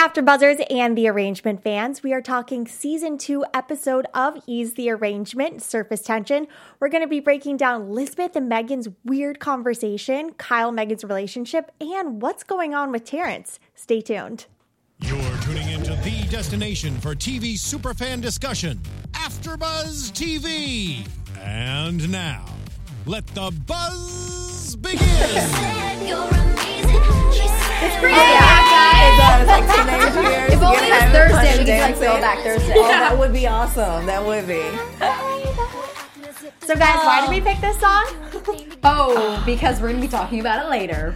After Buzzers and the Arrangement fans, we are talking season two episode of E!'s the Arrangement, Surface Tension. We're going to be breaking down Lisbeth and Megan's weird conversation, Kyle Megan's relationship, and what's going on with Terence. Stay tuned. You're tuning into the destination for TV superfan discussion, AfterBuzz TV. And now, let the buzz begin. It's pretty It does, like teenage years. If only it was Thursday, we could like go back Thursday. Oh, that would be awesome. That would be. So, guys, why did we pick this song? Oh, because we're gonna be talking about it later.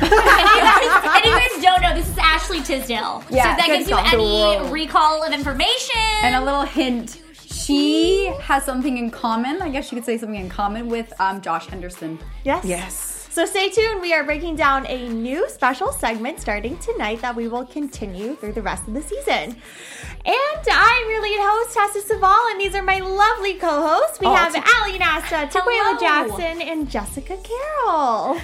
and, you guys, and you guys don't know, this is Ashley Tisdale. Yeah, so if that gives you any recall of information. And a little hint. She has something in common. I guess you could say something in common with um, Josh Henderson. Yes. Yes. So stay tuned. We are breaking down a new special segment starting tonight that we will continue through the rest of the season. And I'm your lead host, Tessa Cevaal, and these are my lovely co-hosts. We Oh, have t- Ally Nasta, Taquaila. Jackson, and Jessica Carroll.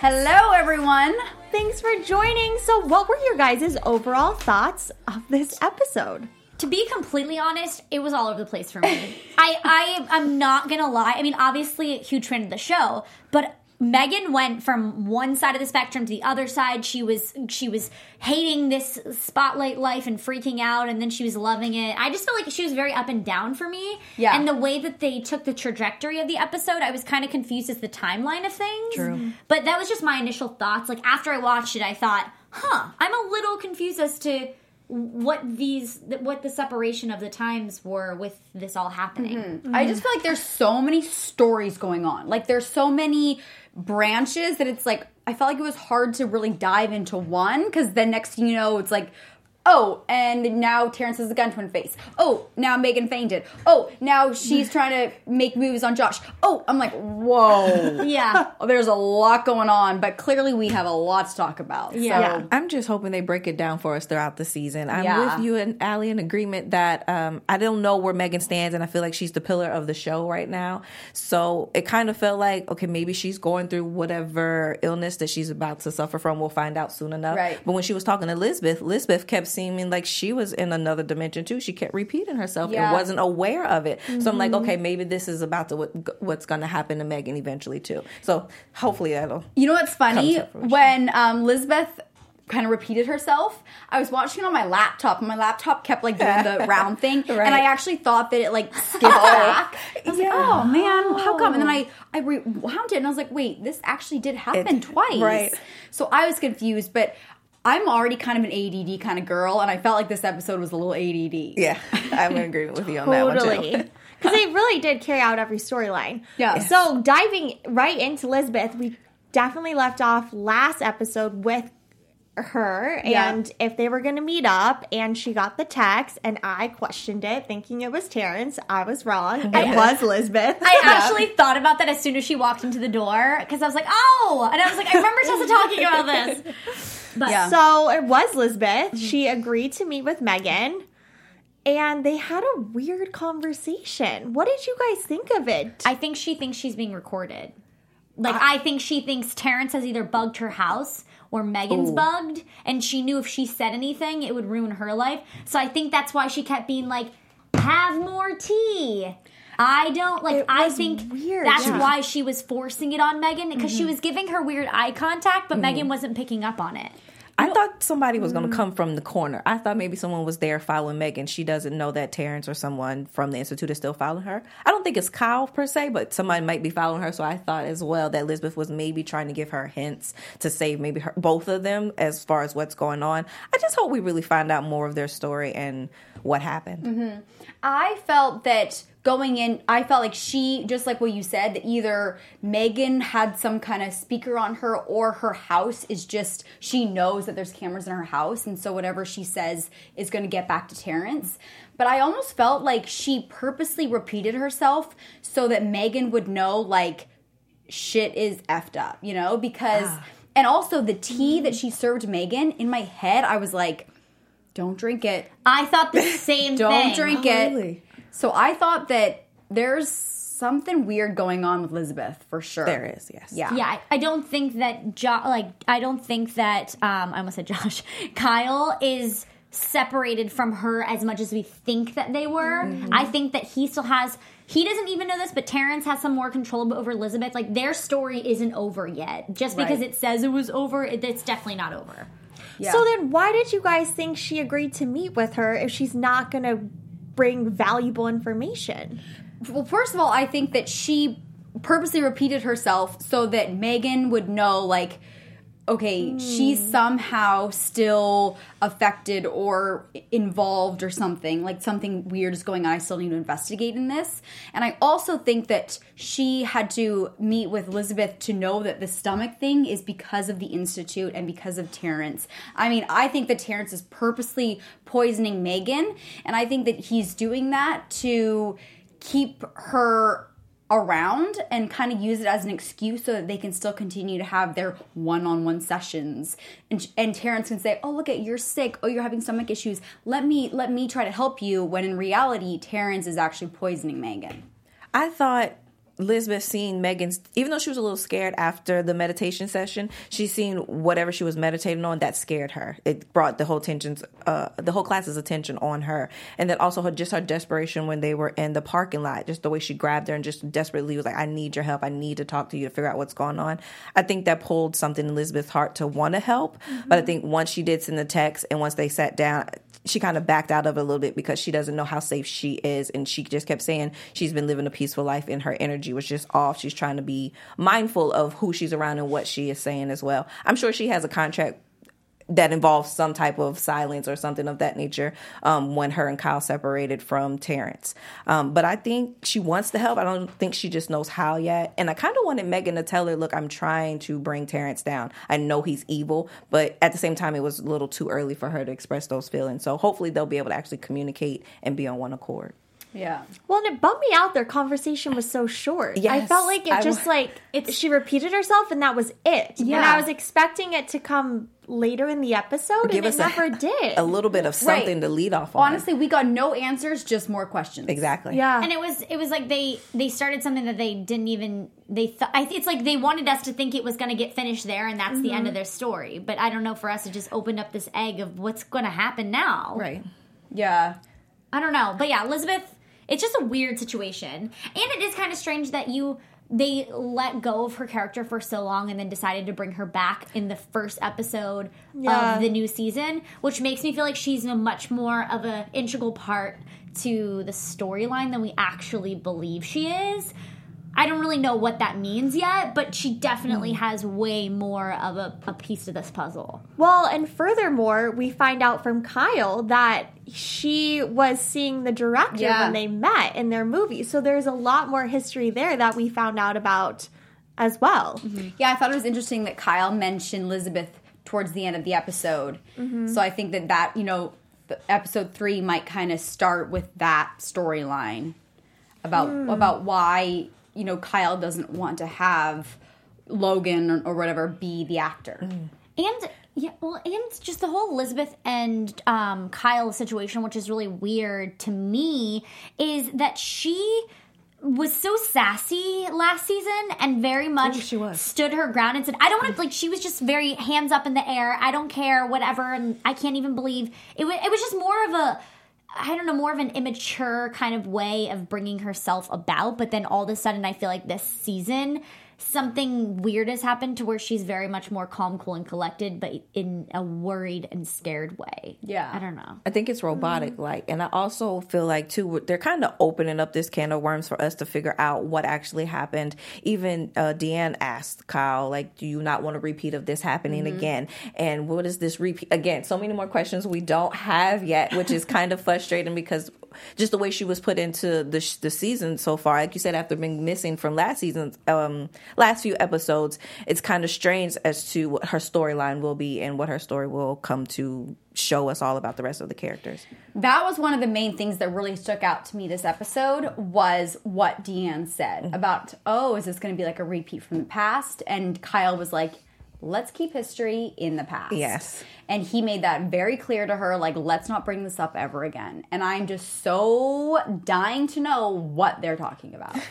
Hello, everyone. Thanks for joining. So, what were your guys' overall thoughts of this episode? to be completely honest, it was all over the place for me. I, I, I'm not gonna lie. I mean, obviously, huge fan of the show, but Megan went from one side of the spectrum to the other side. She was, she was hating this spotlight life and freaking out, and then she was loving it. I just felt like she was very up and down for me. Yeah. And the way that they took the trajectory of the episode, I was kind of confused as the timeline of things. True. Mm-hmm. But that was just my initial thoughts. Like after I watched it, I thought, huh, I'm a little confused as to what these what the separation of the times were with this all happening. Mm-hmm. I just feel like there's so many stories going on. Like there's so many branches that it's like I felt like it was hard to really dive into one because then next thing you know it's like oh and now Terence has a gun to his face. Oh now Megan fainted. Oh now she's trying to make moves on Josh. Oh I'm like whoa Yeah. there's a lot going on but clearly we have a lot to talk about. Yeah. So, I'm just hoping they break it down for us throughout the season. I'm Yeah. with you and Ally in agreement that um, I don't know where Megan stands, and I feel like she's the pillar of the show right now. So it kind of felt like, okay, maybe she's going through whatever illness that she's about to suffer from. We'll find out soon enough. Right. But when she was talking to Elizabeth, Elizabeth kept seeming like she was in another dimension too. She kept repeating herself Yeah. and wasn't aware of it. So I'm like, okay, maybe this is about to what, what's going to happen to Megan eventually too. So hopefully that'll. You know what's funny? Comes to fruition. When um, Lisbeth kind of repeated herself, I was watching it on my laptop, and my laptop kept like doing the round thing, and I actually thought that it like skipped back. I was like, oh man, how come? And then I I rewound it, and I was like, wait, this actually did happen It- twice. right. So I was confused, but. I'm already kind of an ADD kind of girl, and I felt like this episode was a little ADD. Yeah, I'm in agreement with you on that one too. Totally. Because they really did carry out every storyline. Yeah. So diving right into Lisbeth, we definitely left off last episode with her Yeah. and if they were going to meet up and she got the text and I questioned it thinking it was Terence. I was wrong. It was Lisbeth. I actually thought about that as soon as she walked into the door because I was like, oh, and I was like, I remember Tessa talking about this. But Yeah. So it was Lisbeth. Mm-hmm. She agreed to meet with Megan. And they had a weird conversation. What did you guys think of it? I think she thinks she's being recorded. Like uh, I think she thinks Terence has either bugged her house or Megan's bugged, and she knew if she said anything, it would ruin her life. So I think that's why she kept being like, "Have more tea." I don't like. I think weird, that's yeah. Mm-hmm. why she was forcing it on Megan because she was giving her weird eye contact, but Megan wasn't picking up on it. I thought somebody was Mm. going to come from the corner. I thought maybe someone was there following Megan. She doesn't know that Terence or someone from the Institute is still following her. I don't think it's Kyle per se, but somebody might be following her. So I thought as well that Elizabeth was maybe trying to give her hints to save maybe her, both of them as far as what's going on. I just hope we really find out more of their story and what happened. I felt that going in, I felt like she, just like what you said, that either Megan had some kind of speaker on her or her house is just, she knows that there's cameras in her house. And so whatever she says is going to get back to Terence. But I almost felt like she purposely repeated herself so that Megan would know, like, shit is effed up, you know? Because, ah. and also the tea that she served Megan, in my head, I was like, don't drink it. I thought the same thing. Don't drink Oh, it. really? So I thought that there's something weird going on with Elizabeth for sure. There is, yes. Yeah. Yeah, I, I don't think that jo- like I don't think that um I almost said Josh Kyle is separated from her as much as we think that they were. Mm-hmm. I think that he still has he doesn't even know this, but Terence has some more control over Elizabeth. Like their story isn't over yet. Just because Right. it says it was over, it, it's definitely not over. Yeah. So then, why did you guys think she agreed to meet with her if she's not going to bring valuable information? Well, first of all, I think that she purposely repeated herself so that Megan would know, like, okay, she's hmm. somehow still affected or involved or something. Like, something weird is going on. I still need to investigate in this. And I also think that she had to meet with Elizabeth to know that the stomach thing is because of the Institute and because of Terence. I mean, I think that Terence is purposely poisoning Megan. And I think that he's doing that to keep her around and kind of use it as an excuse so that they can still continue to have their one-on-one sessions. And and Terence can say oh look at you're sick. Oh you're having stomach issues. Let me let me try to help you. When in reality Terence is actually poisoning Megan. I thought Elizabeth seeing Megan's, even though she was a little scared after the meditation session, she seen whatever she was meditating on that scared her. It brought the whole tensions, uh, the whole class's attention on her, and then also her just her desperation when they were in the parking lot, just the way she grabbed her and just desperately was like, "I need your help. I need to talk to you to figure out what's going on." I think that pulled something in Elizabeth's heart to want to help, but I think once she did send the text and once they sat down, she kind of backed out of it a little bit because she doesn't know how safe she is and she just kept saying she's been living a peaceful life in her energy was just off she's trying to be mindful of who she's around and what she is saying as well i'm sure she has a contract that involves some type of silence or something of that nature um, when her and Kyle separated from Terence. Um, but I think she wants to help. I don't think she just knows how yet. And I kind of wanted Megan to tell her, look, I'm trying to bring Terence down. I know he's evil, but at the same time, it was a little too early for her to express those feelings. So hopefully they'll be able to actually communicate and be on one accord. Yeah Well, and it bummed me out. Their conversation was so short. I felt like it I just wa- like it, she repeated herself, and that was it. Yeah. And I was expecting it to come later in the episode, Give and us it never did. a little bit of something Right. to lead off on. honestly we got no answers just more questions exactly. yeah, And it was it was like they they started something that they didn't even they thought it's like they wanted us to think it was going to get finished there and that's the end of mm-hmm. their story. But I don't know for us it just opened up this egg of what's going to happen now. Right. yeah I don't know. But yeah, Elizabeth, it's just a weird situation. And it is kind of strange that you they let go of her character for so long and then decided to bring her back in the first episode Yeah. of the new season, which makes me feel like she's a much more of an integral part to the storyline than we actually believe she is. I don't really know what that means yet, but she definitely hmm. has way more of a, a piece to this puzzle. Well, and furthermore, we find out from Kyle that she was seeing the director Yeah. when they met in their movie. So there's a lot more history there that we found out about as well. Mm-hmm. Yeah, I thought it was interesting that Kyle mentioned Elizabeth towards the end of the episode. Mm-hmm. So I think that that, you know, episode 3 might kind of start with that storyline about hmm. about why, you know, Kyle doesn't want to have Logan or, or whatever be the actor. And yeah, well, and just the whole Elizabeth and um, Kyle situation, which is really weird to me, is that she was so sassy last season and very much was. stood her ground and said, "I don't want to." Like she was just very hands up in the air. I don't care, whatever. And I can't even believe it. Was, it was just more of a. I don't know, more of an immature kind of way of bringing herself about. But then all of a sudden, I feel like this season, something weird has happened to where she's very much more calm, cool, and collected, but in a worried and scared way. Yeah. I don't know. I think it's robotic like and I also feel like too they're kind of opening up this can of worms for us to figure out what actually happened. Even uh Deanne asked Kyle like do you not want a repeat of this happening again? And what is this repeat again? So many more questions we don't have yet, which is kind of frustrating because just the way she was put into the sh- the season so far, like you said, after being missing from last season's um, last few episodes, it's kind of strange as to what her storyline will be and what her story will come to show us all about the rest of the characters. That was one of the main things that really stuck out to me this episode was what Deanne said about, oh, is this going to be like a repeat from the past? And Kyle was like, let's keep history in the past. Yes. And he made that very clear to her, like, let's not bring this up ever again. And I'm just so dying to know what they're talking about.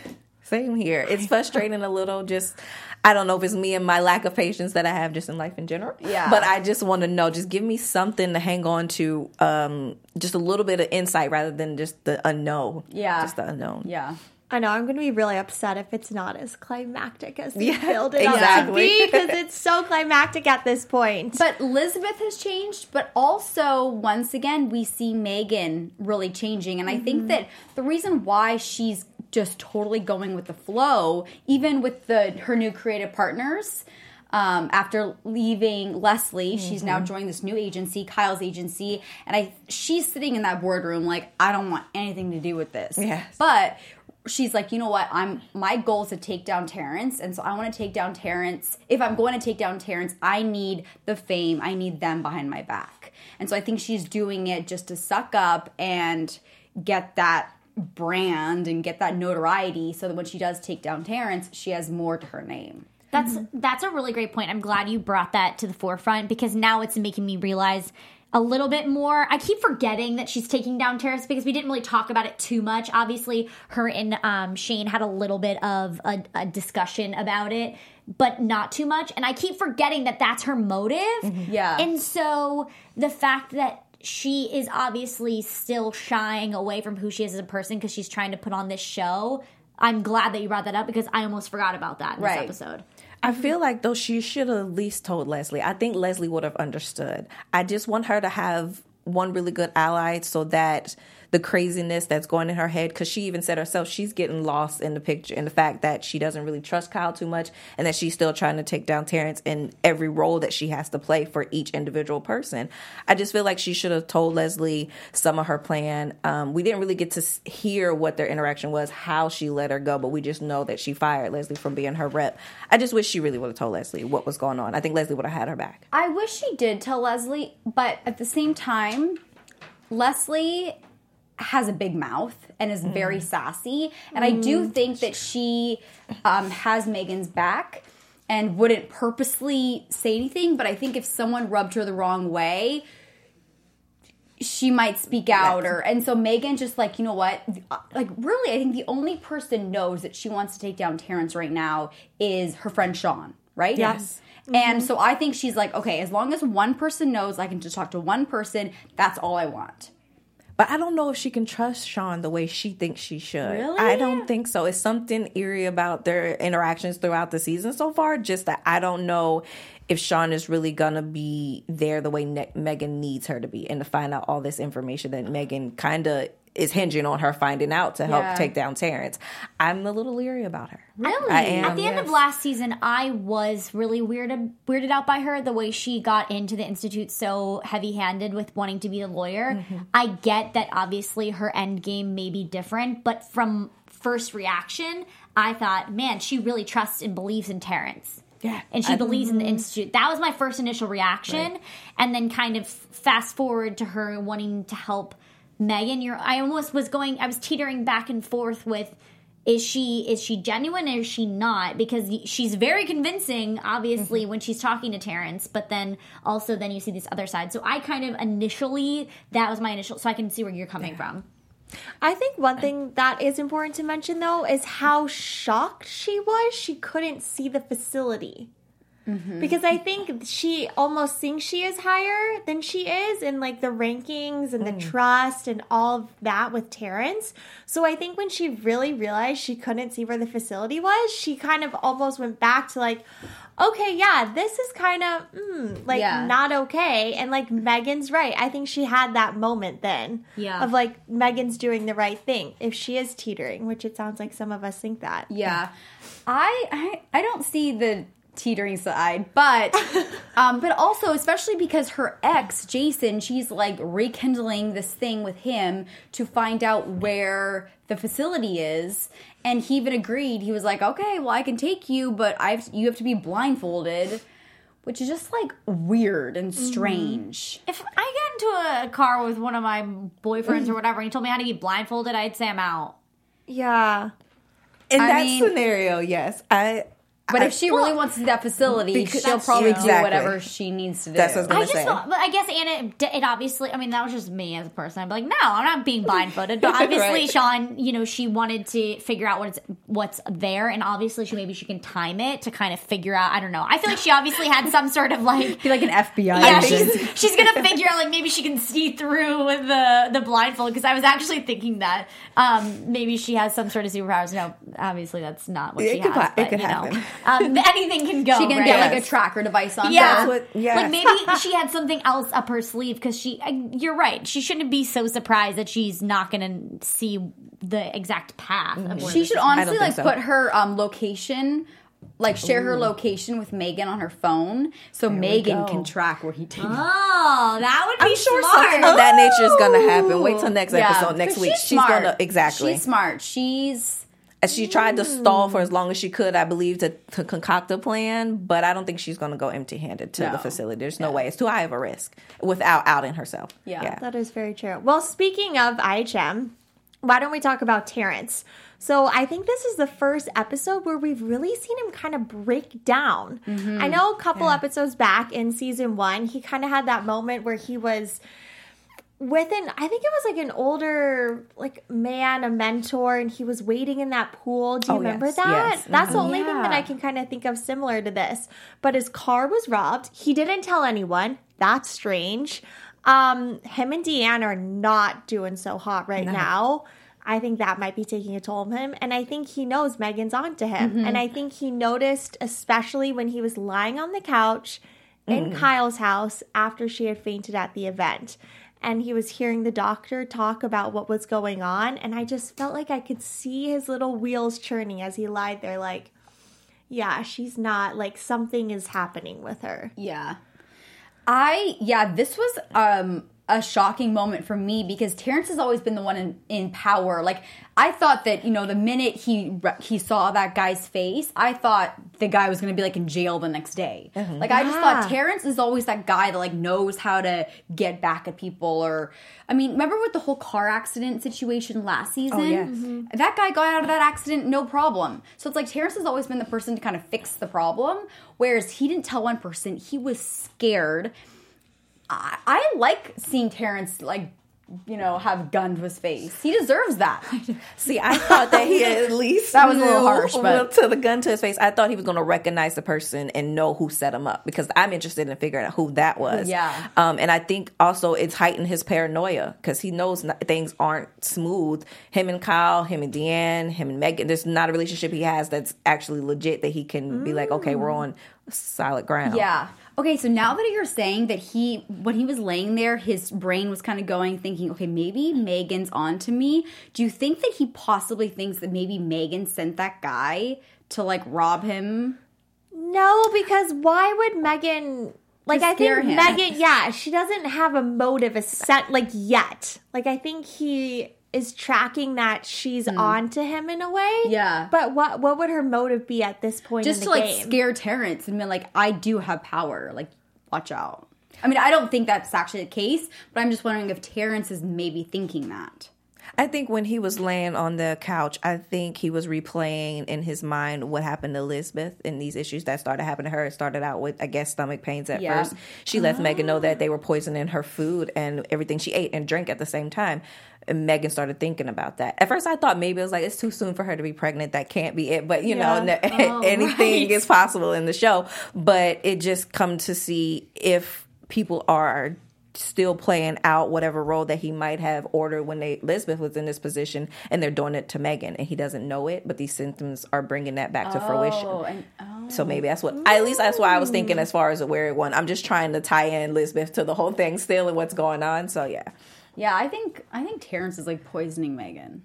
Same here. It's frustrating a little. Just I don't know if it's me and my lack of patience that I have just in life in general. Yeah. But I just want to know. Just give me something to hang on to. Um, just a little bit of insight rather than just the unknown. Yeah. Just the unknown. Yeah. I know I'm going to be really upset if it's not as climactic as they Yeah, build it up to be because it's so climactic at this point. But Elizabeth has changed, but also once again we see Megan really changing, and I think that the reason why she's just totally going with the flow, even with the her new creative partners. Um, after leaving Leslie, she's now joined this new agency, Kyle's agency, and I she's sitting in that boardroom like I don't want anything to do with this. Yes. But she's like, you know what? I'm my goal is to take down Terence, and so I want to take down Terence. If I'm going to take down Terence, I need the fame. I need them behind my back, and so I think she's doing it just to suck up and get that brand and get that notoriety, so that when she does take down Terence, she has more to her name. That's mm-hmm. that's a really great point. I'm glad you brought that to the forefront because now it's making me realize a little bit more. I keep forgetting that she's taking down Terence because we didn't really talk about it too much. Obviously, her and um, Shane had a little bit of a, a discussion about it, but not too much. And I keep forgetting that that's her motive. Yeah. And so the fact that she is obviously still shying away from who she is as a person because she's trying to put on this show. I'm glad that you brought that up because I almost forgot about that in Right. this episode. I mm-hmm. feel like though she should have at least told Leslie. I think Leslie would have understood. I just want her to have one really good ally so that the craziness that's going in her head because she even said herself she's getting lost in the picture in the fact that she doesn't really trust Kyle too much and that she's still trying to take down Terence in every role that she has to play for each individual person. I just feel like she should have told Leslie some of her plan. Um, we didn't really get to hear what their interaction was, how she let her go, but we just know that she fired Leslie from being her rep. I just wish she really would have told Leslie what was going on. I think Leslie would have had her back. I wish she did tell Leslie, but at the same time, Leslie has a big mouth and is very mm. sassy, and I do mm. think that she um, has Megan's back and wouldn't purposely say anything. But I think if someone rubbed her the wrong way, she might speak out or and so Megan just like you know what? Like really I think the only person knows that she wants to take down Terence right now is her friend Sean right? Yes. and mm-hmm. so I think she's like okay as long as one person knows I can just talk to one person. That's all I want But I don't know if she can trust Sean the way she thinks she should. Really? I don't think so. It's something eerie about their interactions throughout the season so far. Just that I don't know if Sean is really gonna be there the way ne- Megan needs her to be, and to find out all this information that Megan kind of is hinging on her finding out to help Yeah. take down Terence. I'm a little leery about her. Really? I am. At the end of last season, I was really weirded weirded out by her the way she got into the institute so heavy handed with wanting to be a lawyer. Mm-hmm. I get that obviously her end game may be different, but from first reaction, I thought, man, she really trusts and believes in Terence. Yeah. And she I- believes in the institute. That was my first initial reaction. And then kind of fast forward to her wanting to help Megan. You're I almost was going I was teetering back and forth with is she is she genuine or is she not? Because she's very convincing, obviously, Mm-hmm. when she's talking to Terence, but then also then you see this other side. So I kind of initially that was my initial so I can see where you're coming from. I think one thing that is important to mention though is how shocked she was she couldn't see the facility. Because I think she almost thinks she is higher than she is in like the rankings and the trust and all of that with Terence. So I think when she really realized she couldn't see where the facility was, she kind of almost went back to like, okay, yeah, this is kind of mm, like Yeah. not okay. And like Megan's right. I think she had that moment then Yeah. of like Megan's doing the right thing if she is teetering, which it sounds like some of us think that. Yeah, I, I I don't see the teetering side, but um, but also especially because her ex Jason, she's like rekindling this thing with him to find out where the facility is, and he even agreed. He was like, "Okay, well, I can take you, but I've you have to be blindfolded." Which is just like weird and strange. If I get into a car with one of my boyfriends or whatever and he told me how to be blindfolded, I'd say I'm out. Yeah. in I that mean- scenario, yes, I But if she really wants to see that facility, she'll probably true. do Exactly. whatever she needs to do. That's what I was I gonna just say. thought, but I guess Anna, it, it obviously, I mean, that was just me as a person. I'm like, no, I'm not being blindfolded. But obviously, Right. Sean, you know, she wanted to figure out what's what's there, and obviously, she maybe she can time it to kind of figure out. I don't know. I feel like she obviously had some sort of like. Be like an FBI Yeah, agent. she's, she's gonna figure out like maybe she can see through with the the blindfold because I was actually thinking that um, maybe she has some sort of superpowers. No, obviously that's not what It she could has. po- it but, could you know, happen. Um, anything can go. She can right? get like a tracker device on Yeah, her. what- yes. like maybe she had something else up her sleeve because she. I- You're right. She shouldn't be so surprised that she's not going to see the exact path. Of where She should is- honestly like so. put her um, location, like share her location with Megan on her phone, so Megan can track where he takes. Oh, that would be I'm sure smart. something of that nature is going to happen. Wait till next episode next week. She's, She's, smart. going to exactly. She's smart. She's And she tried to stall for as mm. long as she could, I believe, to, to concoct a plan. But I don't think she's going to go empty-handed to No. the facility. There's no way. It's too high of a risk without outing herself. Yeah. That is very true. Well, speaking of IHM, why don't we talk about Terence? So I think this is the first episode where we've really seen him kind of break down. Mm-hmm. I know a couple episodes back in season one, he kind of had that moment where he was with an I think it was like an older like man, a mentor, and he was waiting in that pool. Do you Oh, remember yes, that? yes. That's the mm-hmm. only thing that I can kind of think of similar to this. But his car was robbed. He didn't tell anyone. That's strange. Um, him and Deanne are not doing so hot right now. I think that might be taking a toll on him. And I think he knows Megan's on to him. Mm-hmm. And I think he noticed, especially when he was lying on the couch in mm. Kyle's house after she had fainted at the event. And he was hearing the doctor talk about what was going on. And I just felt like I could see his little wheels churning as he lied there, like, yeah, she's not, like, something is happening with her. Yeah. I yeah, this was um a shocking moment for me because Terence has always been the one in, in power. Like I thought that you know the minute he he saw that guy's face, I thought the guy was going to be like in jail the next day. Mm-hmm. Like I just thought ah. Terence is always that guy that like knows how to get back at people. Or I mean, remember with the whole car accident situation last oh, season? yes. Mm-hmm. That guy got out of that accident no problem. So it's like Terence has always been the person to kind of fix the problem, whereas he didn't tell one person. He was scared. I, I like seeing Terence like you know have gun to his face. He deserves that. See, I thought that he at least That was a little harsh, but- to the gun to his face. I thought he was going to recognize the person and know who set him up because I'm interested in figuring out who that was. Yeah. Um, and I think also it's heightened his paranoia because he knows n- things aren't smooth. Him and Kyle, him and Deanne, him and Megan. There's not a relationship he has that's actually legit that he can be like, okay, we're on solid ground. Yeah. Okay, so now that you're saying that he, when he was laying there, his brain was kind of going, thinking, okay, maybe Megan's on to me. Do you think that he possibly thinks that maybe Megan sent that guy to like rob him? No, because why would Megan like I think him. Megan yeah, she doesn't have a motive set like yet. Like I think he is tracking that she's hmm. on to him in a way. Yeah. But what what would her motive be at this point Just in to like game? scare Terence and be like, I do have power. Like, watch out. I mean, I don't think that's actually the case, but I'm just wondering if Terence is maybe thinking that. I think when he was laying on the couch, I think he was replaying in his mind what happened to Elizabeth and these issues that started happening to her. It started out with, I guess, stomach pains at Yeah. first. She let Megan know that ah. they were poisoning her food and everything she ate and drank at the same time. And Megan started thinking about that. At first, I thought maybe it was like it's too soon for her to be pregnant. That can't be it. But you know, Yeah. no- oh, anything right. is possible in the show. But it just come to see if people are still playing out whatever role that he might have ordered when they Elizabeth was in this position and they're doing it to Megan and he doesn't know it but these symptoms are bringing that back to oh, fruition and, oh. so maybe that's what at least that's what I was thinking oh. as far as a weird one I'm just trying to tie in Elizabeth to the whole thing still and what's going on so yeah Yeah, I think I think Terence is like poisoning Megan.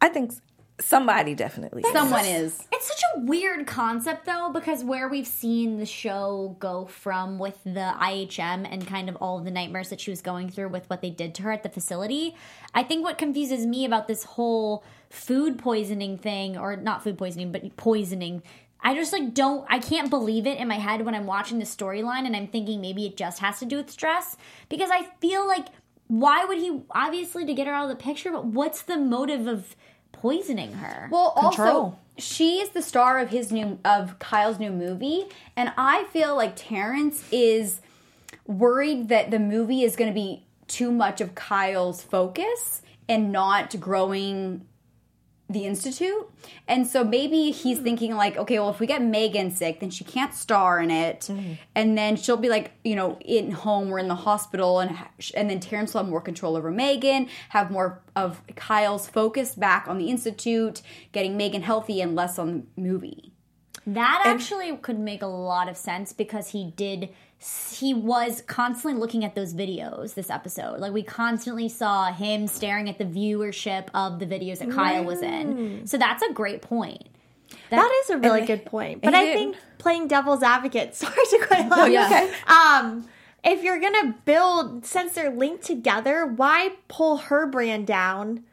I think somebody definitely is. Someone is. It's such a weird concept though, because where we've seen the show go from with the IHM and kind of all of the nightmares that she was going through with what they did to her at the facility, I think what confuses me about this whole food poisoning thing, or not food poisoning, but poisoning. I just like don't I can't believe it in my head when I'm watching the storyline and I'm thinking maybe it just has to do with stress because I feel like why would he obviously to get her out of the picture but what's the motive of poisoning her Well, Control. also she is the star of his new of Kyle's new movie, and I feel like Terence is worried that the movie is going to be too much of Kyle's focus and not growing the institute. And so maybe he's hmm. thinking like, okay, well if we get Megan sick, then she can't star in it. Hmm. And then she'll be like, you know, in home or in the hospital and and then Terence will have more control over Megan, have more of Kyle's focus back on the institute, getting Megan healthy and less on the movie. That actually could make a lot of sense because he did. He was constantly looking at those videos this episode. Like we constantly saw him staring at the viewership of the videos that Kyle was in. So that's a great point. That is a really good point. But I think playing devil's advocate, sorry to yeah. Okay. Um, if you're gonna build, since they're linked together, why pull her brand down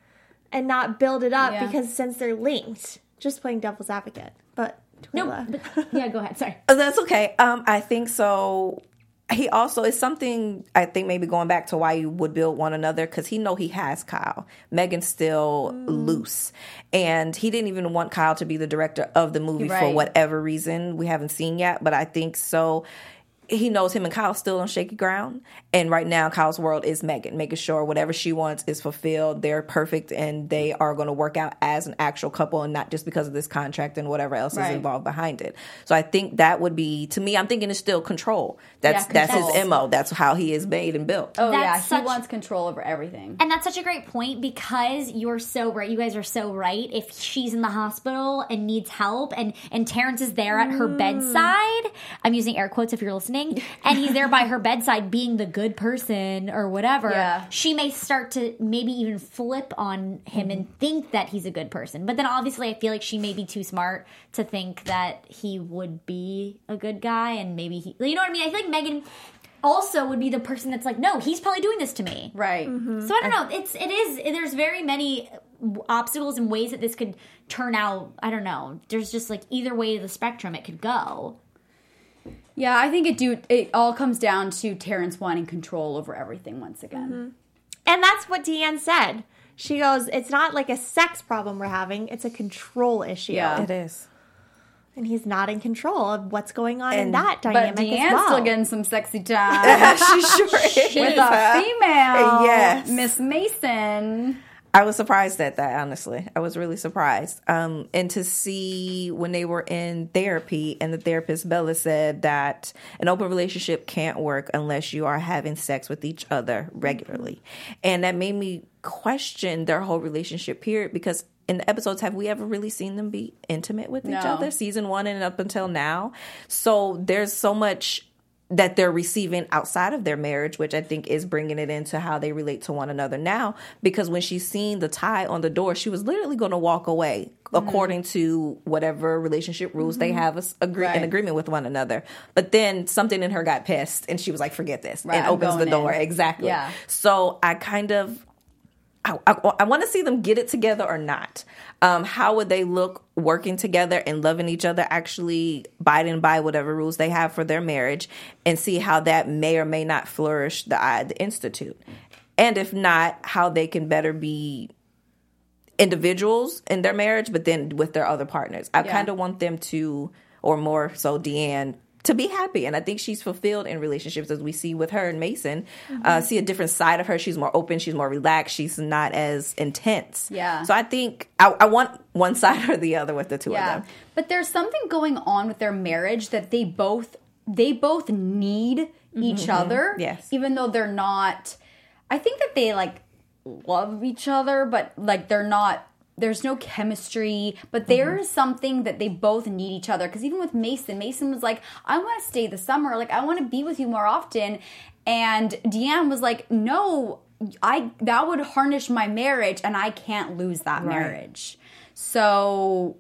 and not build it up? Yeah. Because since they're linked, just playing devil's advocate. But No, but, yeah, go ahead. Sorry. Oh, That's okay. Um, I think so. He also is something I think maybe going back to why you would build one another because he know he has Kyle. Megan's still loose, and he didn't even want Kyle to be the director of the movie for whatever reason we haven't seen yet. But I think so. He knows him and Kyle still on shaky ground, and right now Kyle's world is Megan, making sure whatever she wants is fulfilled. They're perfect, and they are going to work out as an actual couple, and not just because of this contract and whatever else Right. is involved behind it. So I think that would be to me. I'm thinking it's still control. That's Yeah, that's his control. mo. That's how he is made and built. Oh yeah, That's he wants control over everything. And that's such a great point because you're so right. You guys are so right. If she's in the hospital and needs help, and and Terence is there at her mm. bedside, I'm using air quotes if you're listening, and he's there by her bedside being the good person or whatever. Yeah. She may start to maybe even flip on him and mm-hmm. think that he's a good person. But then obviously, I feel like she may be too smart to think that he would be a good guy, and maybe he, you know what I mean. I feel like Megan. Also, would be the person that's like, no, he's probably doing this to me. Right. Mm-hmm. So I don't know. It's it is. There's very many obstacles and ways that this could turn out. I don't know. There's just like either way of the spectrum it could go. Yeah, I think it do. It all comes down to Terence wanting control over everything once again. Mm-hmm. and that's what Deanne said. She goes, "It's not like a sex problem we're having; it's a control issue." Yeah. It is. and he's not in control of what's going on in And- that But dynamic Deanne's as well. still getting some sexy time she sure is. with a female. Yes. Miss Mason. I was surprised at that, honestly. I was really surprised. Um, and to see when they were in therapy, and the therapist Bella said that an open relationship can't work unless you are having sex with each other regularly. And that made me question their whole relationship period because in the episodes, have we ever really seen them be intimate with each other? Season one and up until now. So there's so much that they're receiving outside of their marriage, which I think is bringing it into how they relate to one another now. Because when she's seen the tie on the door, she was literally going to walk away according to whatever relationship rules they have us agree in agreement with one another. But then something in her got pissed, and she was like, "Forget this," Right, and opens the door. in. Exactly. Yeah. So I kind of I, I, I want to see them get it together or not. Um, how would they look working together and loving each other, actually abiding by whatever rules they have for their marriage, and see how that may or may not flourish the the institute, and if not, how they can better be individuals in their marriage, but then with their other partners. I Yeah. kind of want them to, or more so, Deanne. To be happy, and I think she's fulfilled in relationships as we see with her and Mason. Uh, mm-hmm. see a different side of her. She's more open. She's more relaxed. She's not as intense. Yeah. So I think I, I want one side or the other with the two Yeah, of them. but there's something going on with their marriage that they both they both need mm-hmm, each mm-hmm. other. Yes. even though they're not. I think that they like love each other, but like they're not. There's no chemistry, but there mm-hmm. is something that they both need each other. Because even with Mason, Mason was like, "I want to stay the summer. Like, I want to be with you more often." And Deanne was like, "No, I that would harness my marriage, and I can't lose that marriage." So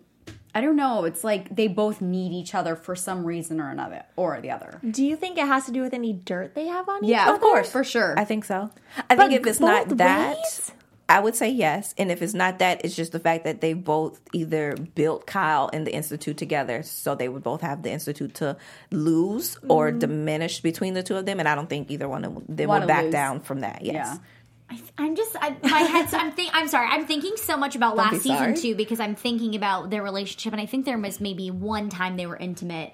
I don't know. It's like they both need each other for some reason or another, or the other. Do you think it has to do with any dirt they have on each Yeah, of course, for sure. I think so. I But think if it's not that, ways? I would say yes. And if it's not that, it's just the fact that they both either built Kyle and the Institute together. So they would both have the Institute to lose or mm-hmm. diminish between the two of them. And I don't think either one of them Wanna would back lose. down from that. Yes. Yeah. I'm just I, my head's. I'm think. I'm sorry. I'm thinking so much about Don't last season too because I'm thinking about their relationship, and I think there was maybe one time they were intimate.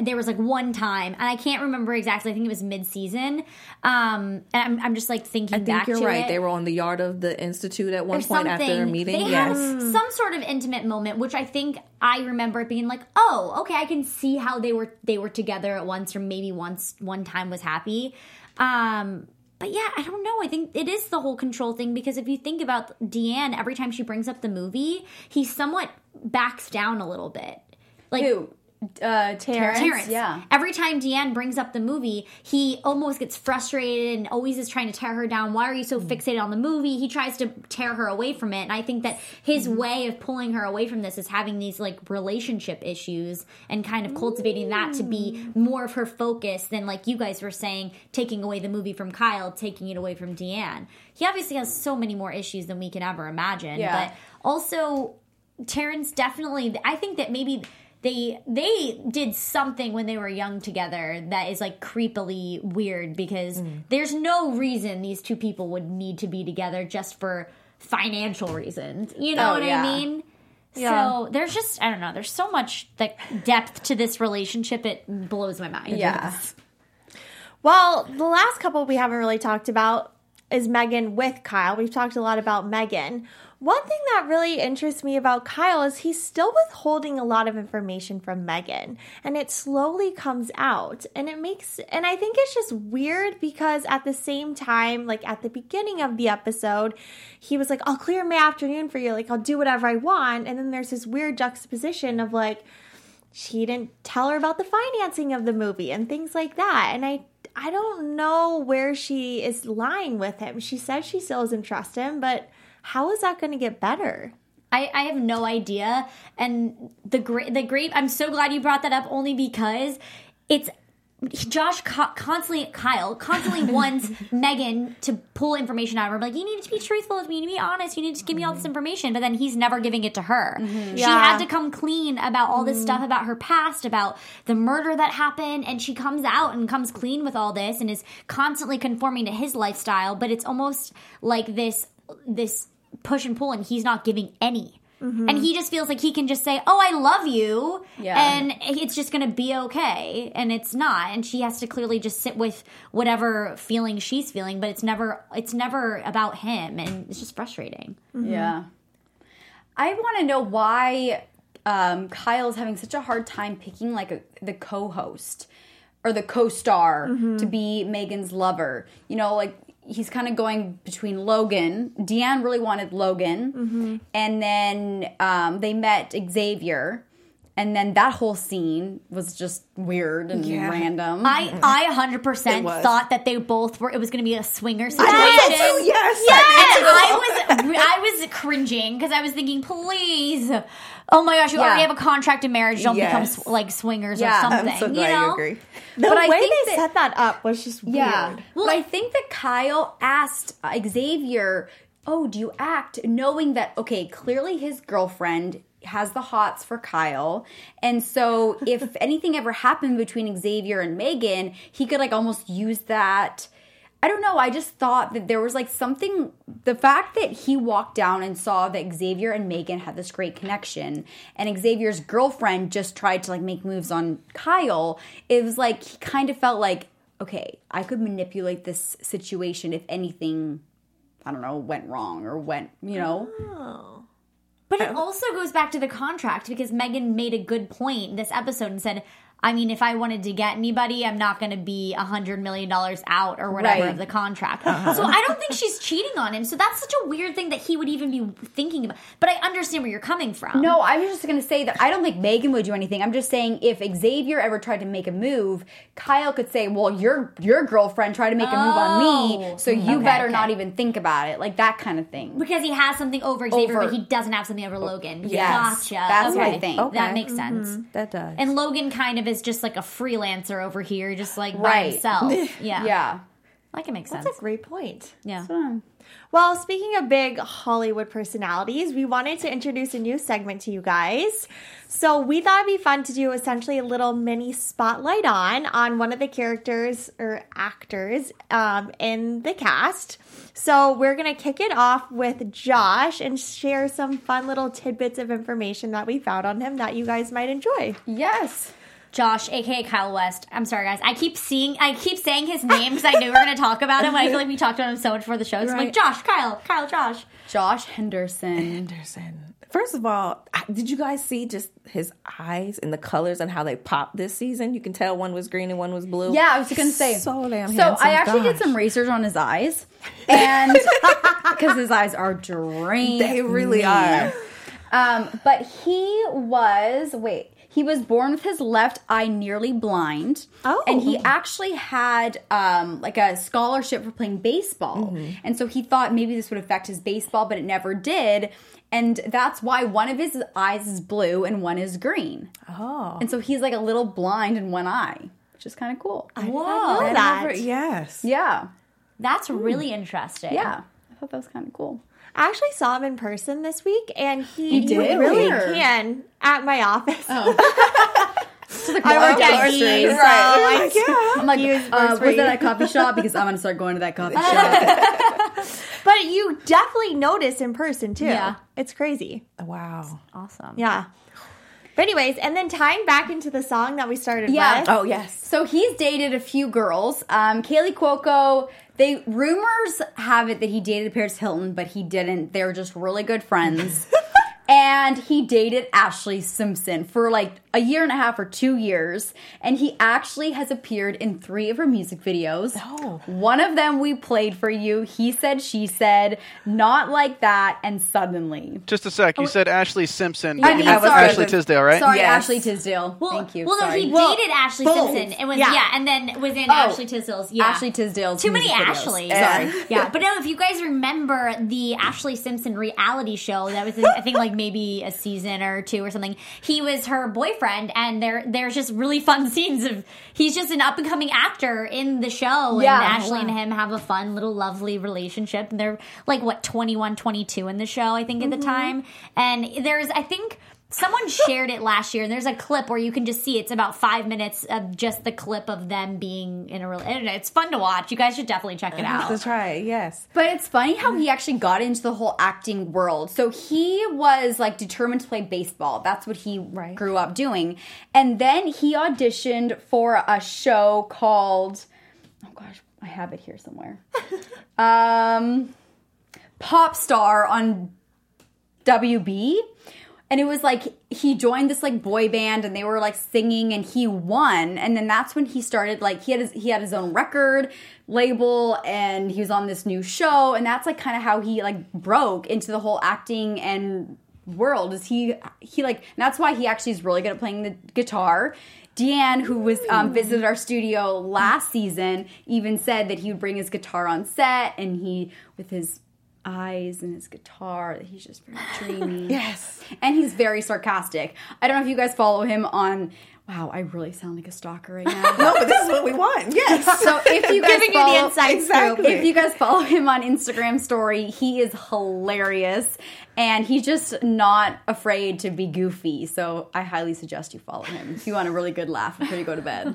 There was like one time, and I can't remember exactly. I think it was mid-season. Um, and I'm, I'm just like thinking I think back you're right. it. They were on the yard of the institute at one or point after their meeting. They yes. had some sort of intimate moment, which I think I remember being like, "Oh, okay, I can see how they were they were together at once, or maybe once one time was happy." Um, but yeah, I don't know. I think it is the whole control thing because if you think about Deanne, every time she brings up the movie, he somewhat backs down a little bit. Like Who? Uh, Terence. Terence. Yeah. Every time Deanne brings up the movie, he almost gets frustrated and always is trying to tear her down. Why are you so mm. fixated on the movie? He tries to tear her away from it. And I think that his mm-hmm. way of pulling her away from this is having these like relationship issues and kind of cultivating that to be mm. more of her focus than like you guys were saying, taking away the movie from Kyle, taking it away from Deanne. He obviously has so many more issues than we can ever imagine. Yeah. But also Terence definitely I think that maybe they they did something when they were young together that is like creepily weird because mm. there's no reason these two people would need to be together just for financial reasons. You know Oh, what yeah. I mean? Yeah. So there's just I don't know, there's so much like depth to this relationship it blows my mind. Yeah. Well, the last couple we haven't really talked about is Megan with Kyle. We've talked a lot about Megan. One thing that really interests me about Kyle is he's still withholding a lot of information from Megan, and it slowly comes out. And it makes, and I think it's just weird because at the same time, like at the beginning of the episode, he was like, I'll clear my afternoon for you, like, I'll do whatever I want. And then there's this weird juxtaposition of like, she didn't tell her about the financing of the movie and things like that. And I I don't know where she is lying with him. She says she still doesn't trust him, but how is that going to get better? I, I have no idea. And the great, the great, I'm so glad you brought that up only because it's Josh constantly, Kyle constantly wants Megan to pull information out of her. Like, you need to be truthful with me, you need to be honest, you need to give me all this mm-hmm. information. But then he's never giving it to her. Mm-hmm. She Yeah. had to come clean about all this mm-hmm. stuff about her past, about the murder that happened. And she comes out and comes clean with all this and is constantly conforming to his lifestyle. But it's almost like this, this push and pull, and he's not giving any. Mm-hmm. And he just feels like he can just say, "Oh, I love you," Yeah. and it's just going to be okay. And it's not. And she has to clearly just sit with whatever feeling she's feeling. But it's never, it's never about him, and it's just frustrating. Mm-hmm. Yeah. I want to know why um, Kyle is having such a hard time picking like a, the co-host or the co-star mm-hmm. to be Megan's lover. You know, like he's kind of going between Logan. Deanne really wanted Logan, and then um, they met Xavier. And then that whole scene was just weird and random. I, I, hundred percent thought that they both were. It was going to be a swinger situation. Oh, yes, yes, Yeah, I I was I was cringing because I was thinking, please, oh my gosh, you Yeah. already have a contract in marriage. Don't become Yes. sw- like swingers Yeah, or something. I'm so you know? you agree. The But I way think they that- set that up was just Yeah. weird. Well, I think that Kyle asked Xavier, "Oh, do you act knowing that okay, clearly his girlfriend has the hots for Kyle, and so if anything ever happened between Xavier and Megan, he could like almost use that." I don't know. I just thought that there was like something. The fact that he walked down and saw that Xavier and Megan had this great connection, and Xavier's girlfriend just tried to like make moves on Kyle. It was like he kind of felt like, okay, I could manipulate this situation if anything, I don't know, went wrong or went, you know. Oh. But it oh. also goes back to the contract because Megan made a good point this episode and said, I mean, if I wanted to get anybody, I'm not going to be a hundred million dollars out or whatever Right. of the contract. Uh-huh. So I don't think she's cheating on him. So that's such a weird thing that he would even be thinking about. But I understand where you're coming from. No, I was just going to say that I don't think Megan would do anything. I'm just saying if Xavier ever tried to make a move, Kyle could say, "Well, your your girlfriend tried to make a move on me, Oh. so you Okay, better okay. not even think about it." Like that kind of thing. because he has something over Xavier, Over- but he doesn't have something over Logan. Yes, gotcha. that's what. I think. That makes sense. Mm-hmm. That does. And Logan kind of is just like a freelancer over here, just like by himself. Yeah. Yeah. That can make sense. That's a great point. yeah. Well, speaking of big Hollywood personalities, we wanted to introduce a new segment to you guys. So we thought it'd be fun to do essentially a little mini spotlight on on one of the characters or actors um, in the cast. So we're gonna kick it off with Josh and share some fun little tidbits of information that we found on him that you guys might enjoy. Yes. Josh, aka Kyle West. I'm sorry, guys. I keep seeing, I keep saying his name because I knew we were going to talk about him. I feel like we talked about him so much before the show. So I'm like, Josh, Kyle, Kyle, Josh. Josh Henderson. Henderson. First of all, did you guys see just his eyes and the colors and how they popped this season? You can tell one was green and one was blue. Yeah, I was gonna say. So damn So handsome. I actually did some research on his eyes, and because his eyes are drained, They really are. Um, but he was wait. He was born with his left eye nearly blind. Oh. And he actually had um, like a scholarship for playing baseball. Mm-hmm. And so he thought maybe this would affect his baseball, but it never did. And that's why one of his eyes is blue and one is green. Oh. And so he's like a little blind in one eye, which is kind of cool. I did Whoa. not know I that. never- yes. Yeah. That's really interesting. Yeah. I thought that was kind of cool. I actually saw him in person this week, and he, did? really Where? can at my office. So like, I walk work down at the E's, street. so I- I'm like, was- uh, was that a coffee shop? Because I'm gonna start going to that coffee shop. But you definitely notice in person too. Yeah. It's crazy. Wow. Awesome. Yeah. But anyways, and then tying back into the song that we started Yeah. with. Oh yes. So he's dated a few girls. Um, Kaley Cuoco. They rumors have it that he dated Paris Hilton, but he didn't. They were just really good friends. and he dated Ashlee Simpson for like a year and a half or two years. And he actually has appeared in three of her music videos. Oh. One of them we played for you. He said, she said, not like that, and suddenly. Just a sec. You oh, said Ashlee Simpson. I You mean, sorry. Ashley Tisdale, right? Sorry, Yes. Ashley Tisdale. Well, Thank you. Well, no, he Well, dated Ashley both. Simpson. It was Yeah. yeah. and then was in Oh. Ashley Tisdale's. Yeah, Ashley Tisdale's Too many music videos. Ashleys. Sorry. yeah, but no. If you guys remember the Ashlee Simpson reality show, that was I think like maybe a season or two or something. He was her boyfriend, and there there's just really fun scenes of he's just an up and coming actor in the show, Yeah. and Ashley and him have a fun little lovely relationship. And they're like what 21, 22 in the show, I think at the mm-hmm. time. And there's I think. Someone shared it last year, and there's a clip where you can just see it's about five minutes of just the clip of them being in a real. It's fun to watch. You guys should definitely check it out. That's right. Yes. But it's funny how he actually got into the whole acting world. So he was like determined to play baseball. That's what he Right. grew up doing. And then he auditioned for a show called Oh gosh, I have it here somewhere. um Pop Star on WB. And it was like he joined this like boy band and they were like singing and he won. And then that's when he started like he had his he had his own record label and he was on this new show and that's like kind of how he like broke into the whole acting and world is he he like that's why he actually is really good at playing the guitar. Deanne, who was um, visited our studio last season, even said that he would bring his guitar on set and he with his eyes and his guitar that he's just very dreamy. Yes. And he's very sarcastic. I don't know if you guys follow him on. Wow, I really sound like a stalker right now. No, but this is what we want. Yes. So if you guys Giving you the inside Exactly. if you guys follow him on Instagram story, he is hilarious and he's just not afraid to be goofy. So I highly suggest you follow him if you want a really good laugh before you go to bed.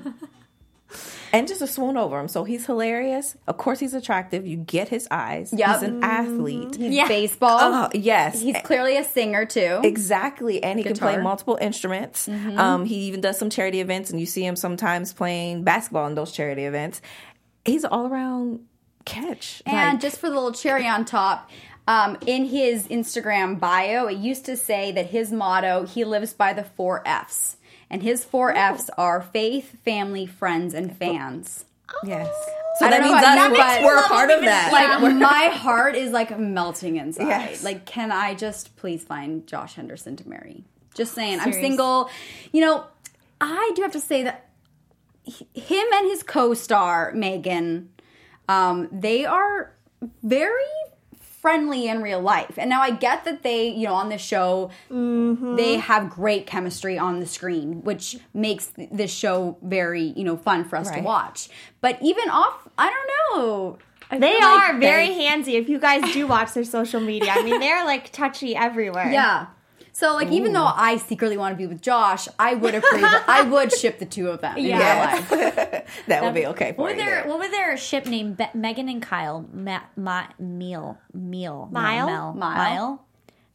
And just a swoon over him. So he's hilarious. Of course, he's attractive. You get his eyes. Yep. He's an athlete. He's Yeah. baseball. Oh, yes. He's clearly a singer too. Exactly, and he can play multiple instruments. Um, he even does some charity events, and you see him sometimes playing basketball in those charity events. He's all around catch. And Like, just for the little cherry on top, um, in his Instagram bio, it used to say that his motto, he lives by the four F's. And his four F's are faith, family, friends, and fans. yes. So I that means know us, about we're- but- we're a part of that. Like, my heart is like melting inside. Yes. Like, can I just please find Josh Henderson to marry? Just saying, I'm single. You know, I do have to say that him and his co-star Megan, um, they are very friendly in real life. And now I get that they, you know, on the show, Mm-hmm. they have great chemistry on the screen, which makes th- this show very, you know, fun for us to watch. But even off, I don't know. I They feel like are very they- handsy. If you guys do watch their social media, I mean, they're like touchy everywhere. Yeah. So like even though I secretly want to be with Josh, I would approve. I would ship the two of them Yeah, Yes. life. that would be um, okay for What you. their. What were their ship name? Be- Megan and Kyle. Ma- Ma- Meal. Meal. No, Mile? Mile? Mile.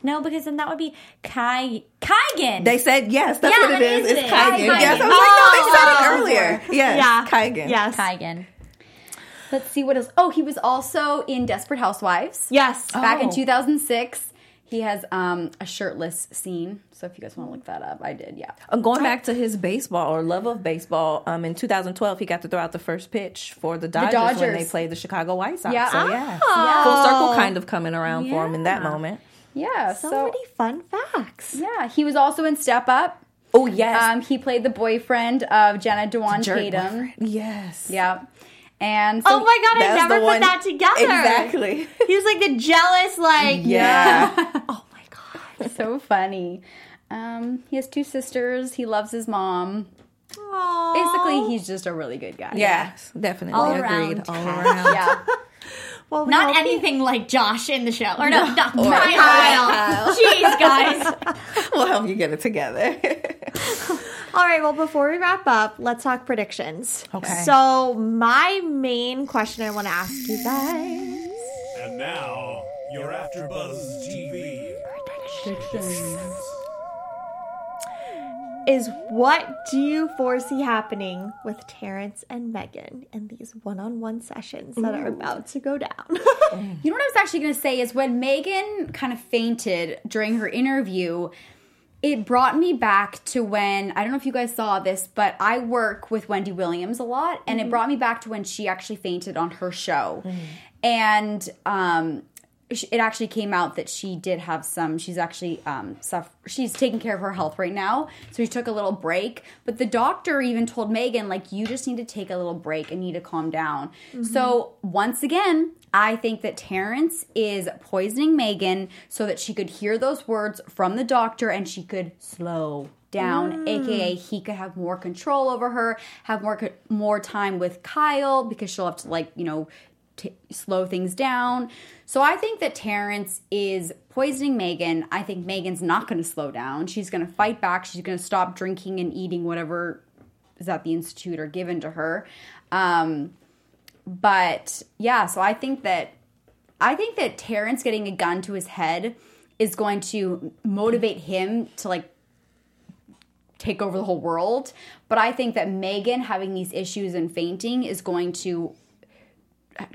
No, because then that would be Kai Kaigan. They said yes. That's Yeah, what it that is. is It's it. Kaigan. Kaigan. Yes, I was Oh, like, no, they said oh, it earlier. Yes, Yeah. Kaigan. Yes. Kaigan. Let's see what else. Oh, he was also in Desperate Housewives. Yes. Back in Oh. 2006, he has um, a shirtless scene. So if you guys want to look that up, I did. Yeah. Uh, going back to his baseball or love of baseball, um, in 2012 he got to throw out the first pitch for the Dodgers, when they played the Chicago White Sox. Yeah. So yeah, Oh. full circle kind of coming around for him in that moment. Yeah. So, So, many fun facts. yeah, he was also in Step Up. Oh yes, Um, he played the boyfriend of Jenna Dewan Jerk Tatum. boyfriend. Yes. Yeah. And so Oh my god, I never put one- that together. Exactly. He was like the jealous, like Yeah. Oh my god. so funny. Um, he has two sisters. He loves his mom. Aww. Basically, he's just a really good guy. Yes, definitely All agreed. around All around. Yeah. well, we Not hope he- anything like Josh in the show. Or no, not Or Kyle. Kyle. Jeez, guys. we'll help you get it together. All right, well, before we wrap up, let's talk predictions. Okay. So, my main question I want to ask you guys And now, your AfterBuzz TV Predictions. is what do you foresee happening with Terence and Megan in these one on one sessions that are about to go down? You know what I was actually going to say is when Megan kind of fainted during her interview, it brought me back to when I don't know if you guys saw this, but I work with Wendy Williams a lot, and it brought me back to when she actually fainted on her show, and um, it actually came out that she did have some. She's actually um, suffer- she's taking care of her health right now, so she took a little break. But the doctor even told Megan like, you just need to take a little break and need to calm down. So once again. I think that Terence is poisoning Megan so that she could hear those words from the doctor and she could slow down, aka he could have more control over her, have more more time with Kyle because she'll have to like you know t- slow things down. So I think that Terence is poisoning Megan. I think Megan's not going to slow down. She's going to fight back. She's going to stop drinking and eating whatever is at the institute or given to her. Um, but yeah, so I think that I think that Terence getting a gun to his head is going to motivate him to like take over the whole world. But I think that Megan having these issues and fainting is going to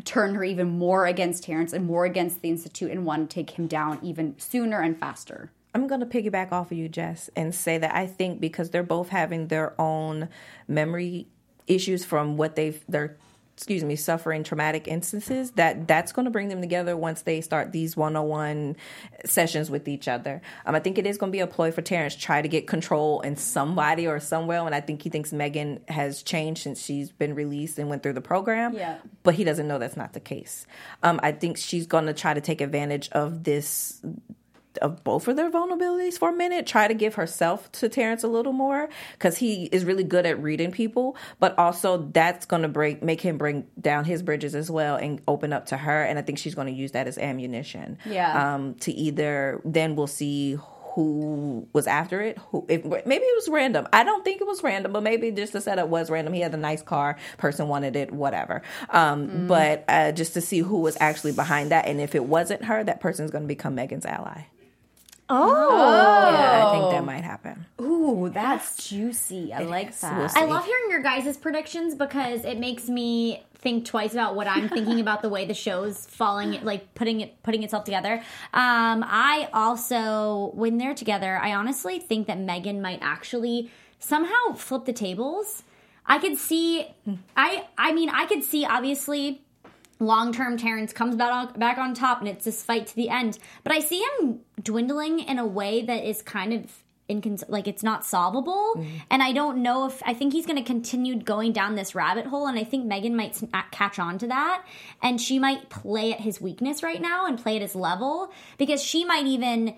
turn her even more against Terence and more against the institute and want to take him down even sooner and faster. I'm going to piggyback off of you, Jess, and say that I think because they're both having their own memory issues from what they've they're excuse me suffering traumatic instances that that's going to bring them together once they start these one-on-one sessions with each other um, i think it is going to be a ploy for terence try to get control in somebody or somewhere and i think he thinks megan has changed since she's been released and went through the program Yeah. but he doesn't know that's not the case um, i think she's going to try to take advantage of this of both of their vulnerabilities for a minute, try to give herself to Terence a little more because he is really good at reading people, but also that's going to break make him bring down his bridges as well and open up to her. And I think she's going to use that as ammunition. Yeah. Um, to either then we'll see who was after it. Who if maybe it was random. I don't think it was random, but maybe just the setup was random. He had a nice car, person wanted it, whatever. Um, But uh, just to see who was actually behind that, and if it wasn't her, that person's going to become Megan's ally. Oh. Yeah, I think that might happen. Ooh, that's juicy. I like is. that. We'll. I love hearing your guys' predictions because it makes me think twice about what I'm thinking about the way the show's falling, like putting it putting itself together. Um, I also, when they're together, I honestly think that Megan might actually somehow flip the tables. I could see, I I mean, I could see obviously long term Terence comes back on, back on top and it's this fight to the end. But I see him dwindling in a way that is kind of incons- like it's not solvable. Mm-hmm. And i don't know if i think he's going to continue going down this rabbit hole and i think megan might catch on to that. And she might play at his weakness right now and play at his level because she might even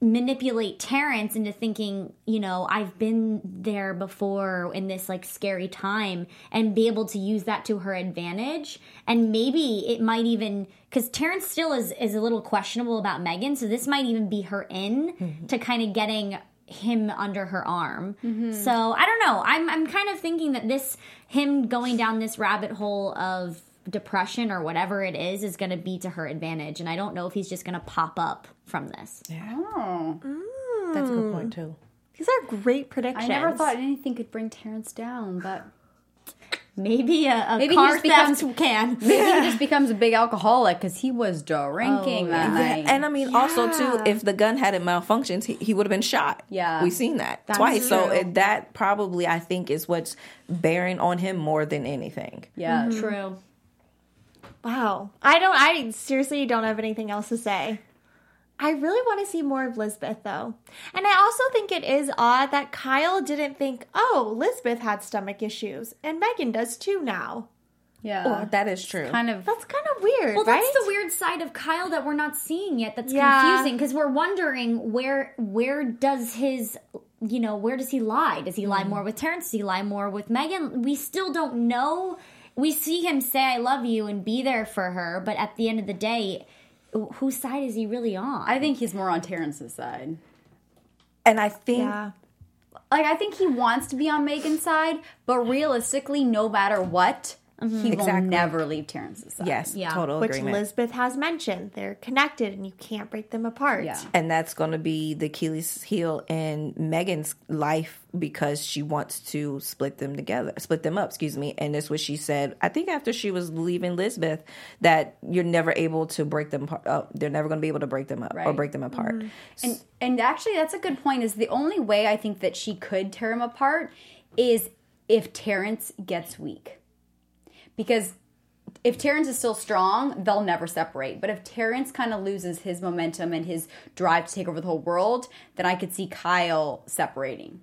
manipulate Terence into thinking, you know, I've been there before in this like scary time and be able to use that to her advantage. And maybe it might even because Terence still is is a little questionable about Megan, so this might even be her in mm-hmm. to kind of getting him under her arm. Mm-hmm. So I don't know. I'm I'm kind of thinking that this him going down this rabbit hole of depression or whatever it is is going to be to her advantage and I don't know if he's just going to pop up from this. Oh, That's a good mm. point too. These are great predictions. I never thought anything could bring Terence down, but Maybe a, a Maybe he car just becomes- theft can. maybe he just becomes a big alcoholic because he was drinking Oh, that night. And I mean, also too, if the gun hadn't malfunctioned, he, he would have been shot. Yeah. we've seen that twice. So it, that probably, I think, is what's bearing on him more than anything. yeah, mm-hmm. True. Wow. I don't I seriously don't have anything else to say. I really want to see more of Lisbeth though. And I also think it is odd that Kyle didn't think, "Oh, Lisbeth had stomach issues and Megan does too now." yeah. Well, that is true. kind of That's kind of weird, Well, right? that's the weird side of Kyle that we're not seeing yet. That's Yeah. confusing because we're wondering where where does his you know where does he lie? Does he lie mm. more with Terence? Does he lie more with Megan? We still don't know. We see him say "I love you" and be there for her, but at the end of the day, whose side is he really on? I think he's more on Terence's side. and I think yeah. Like I think he wants to be on Megan's side, but realistically, no matter what, he Exactly. will never leave Terence's side. yes, Yeah. total Which agreement. Lisbeth has mentioned. They're connected and you can't break them apart. Yeah. and that's going to be the Achilles heel in Megan's life because she wants to split them together, split them up. Excuse me. And that's what she said. I think after she was leaving Lisbeth, that you're never able to break them. apart. Uh, they're never going to be able to break them up or break them apart. And and actually that's a good point is the only way I think that she could tear them apart is if Terence gets weak. Because if Terence is still strong, they'll never separate. But if Terence kind of loses his momentum and his drive to take over the whole world, then I could see Kyle separating.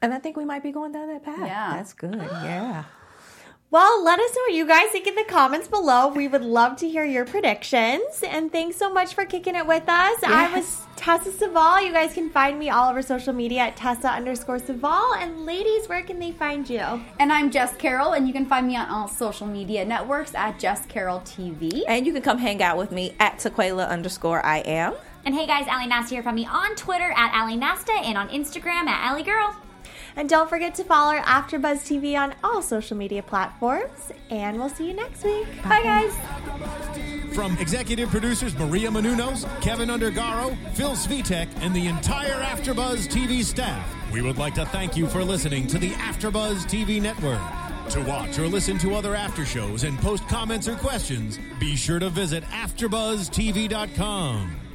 And I think we might be going down that path. Yeah. that's good. Yeah. Well, let us know what you guys think in the comments below. We would love to hear your predictions. And thanks so much for kicking it with us. I was Tessa Cevaal. You guys can find me all over social media at Tessa underscore Cevaal. And ladies, where can they find you? And I'm Jess Carroll, and you can find me on all social media networks at Jess Carroll TV. And you can come hang out with me at Taquaila underscore I am. and hey guys, Ally Nasta here from me on Twitter at Ally Nasta and on Instagram at Ali Girl. And don't forget to follow AfterBuzz TV on all social media platforms. And we'll see you next week. Bye, guys. From executive producers Maria Menounos, Keven Undergaro, Phil Svitek, and the entire AfterBuzz TV staff, we would like to thank you for listening to the AfterBuzz TV network. To watch or listen to other after shows and post comments or questions, be sure to visit AfterBuzzTV.com.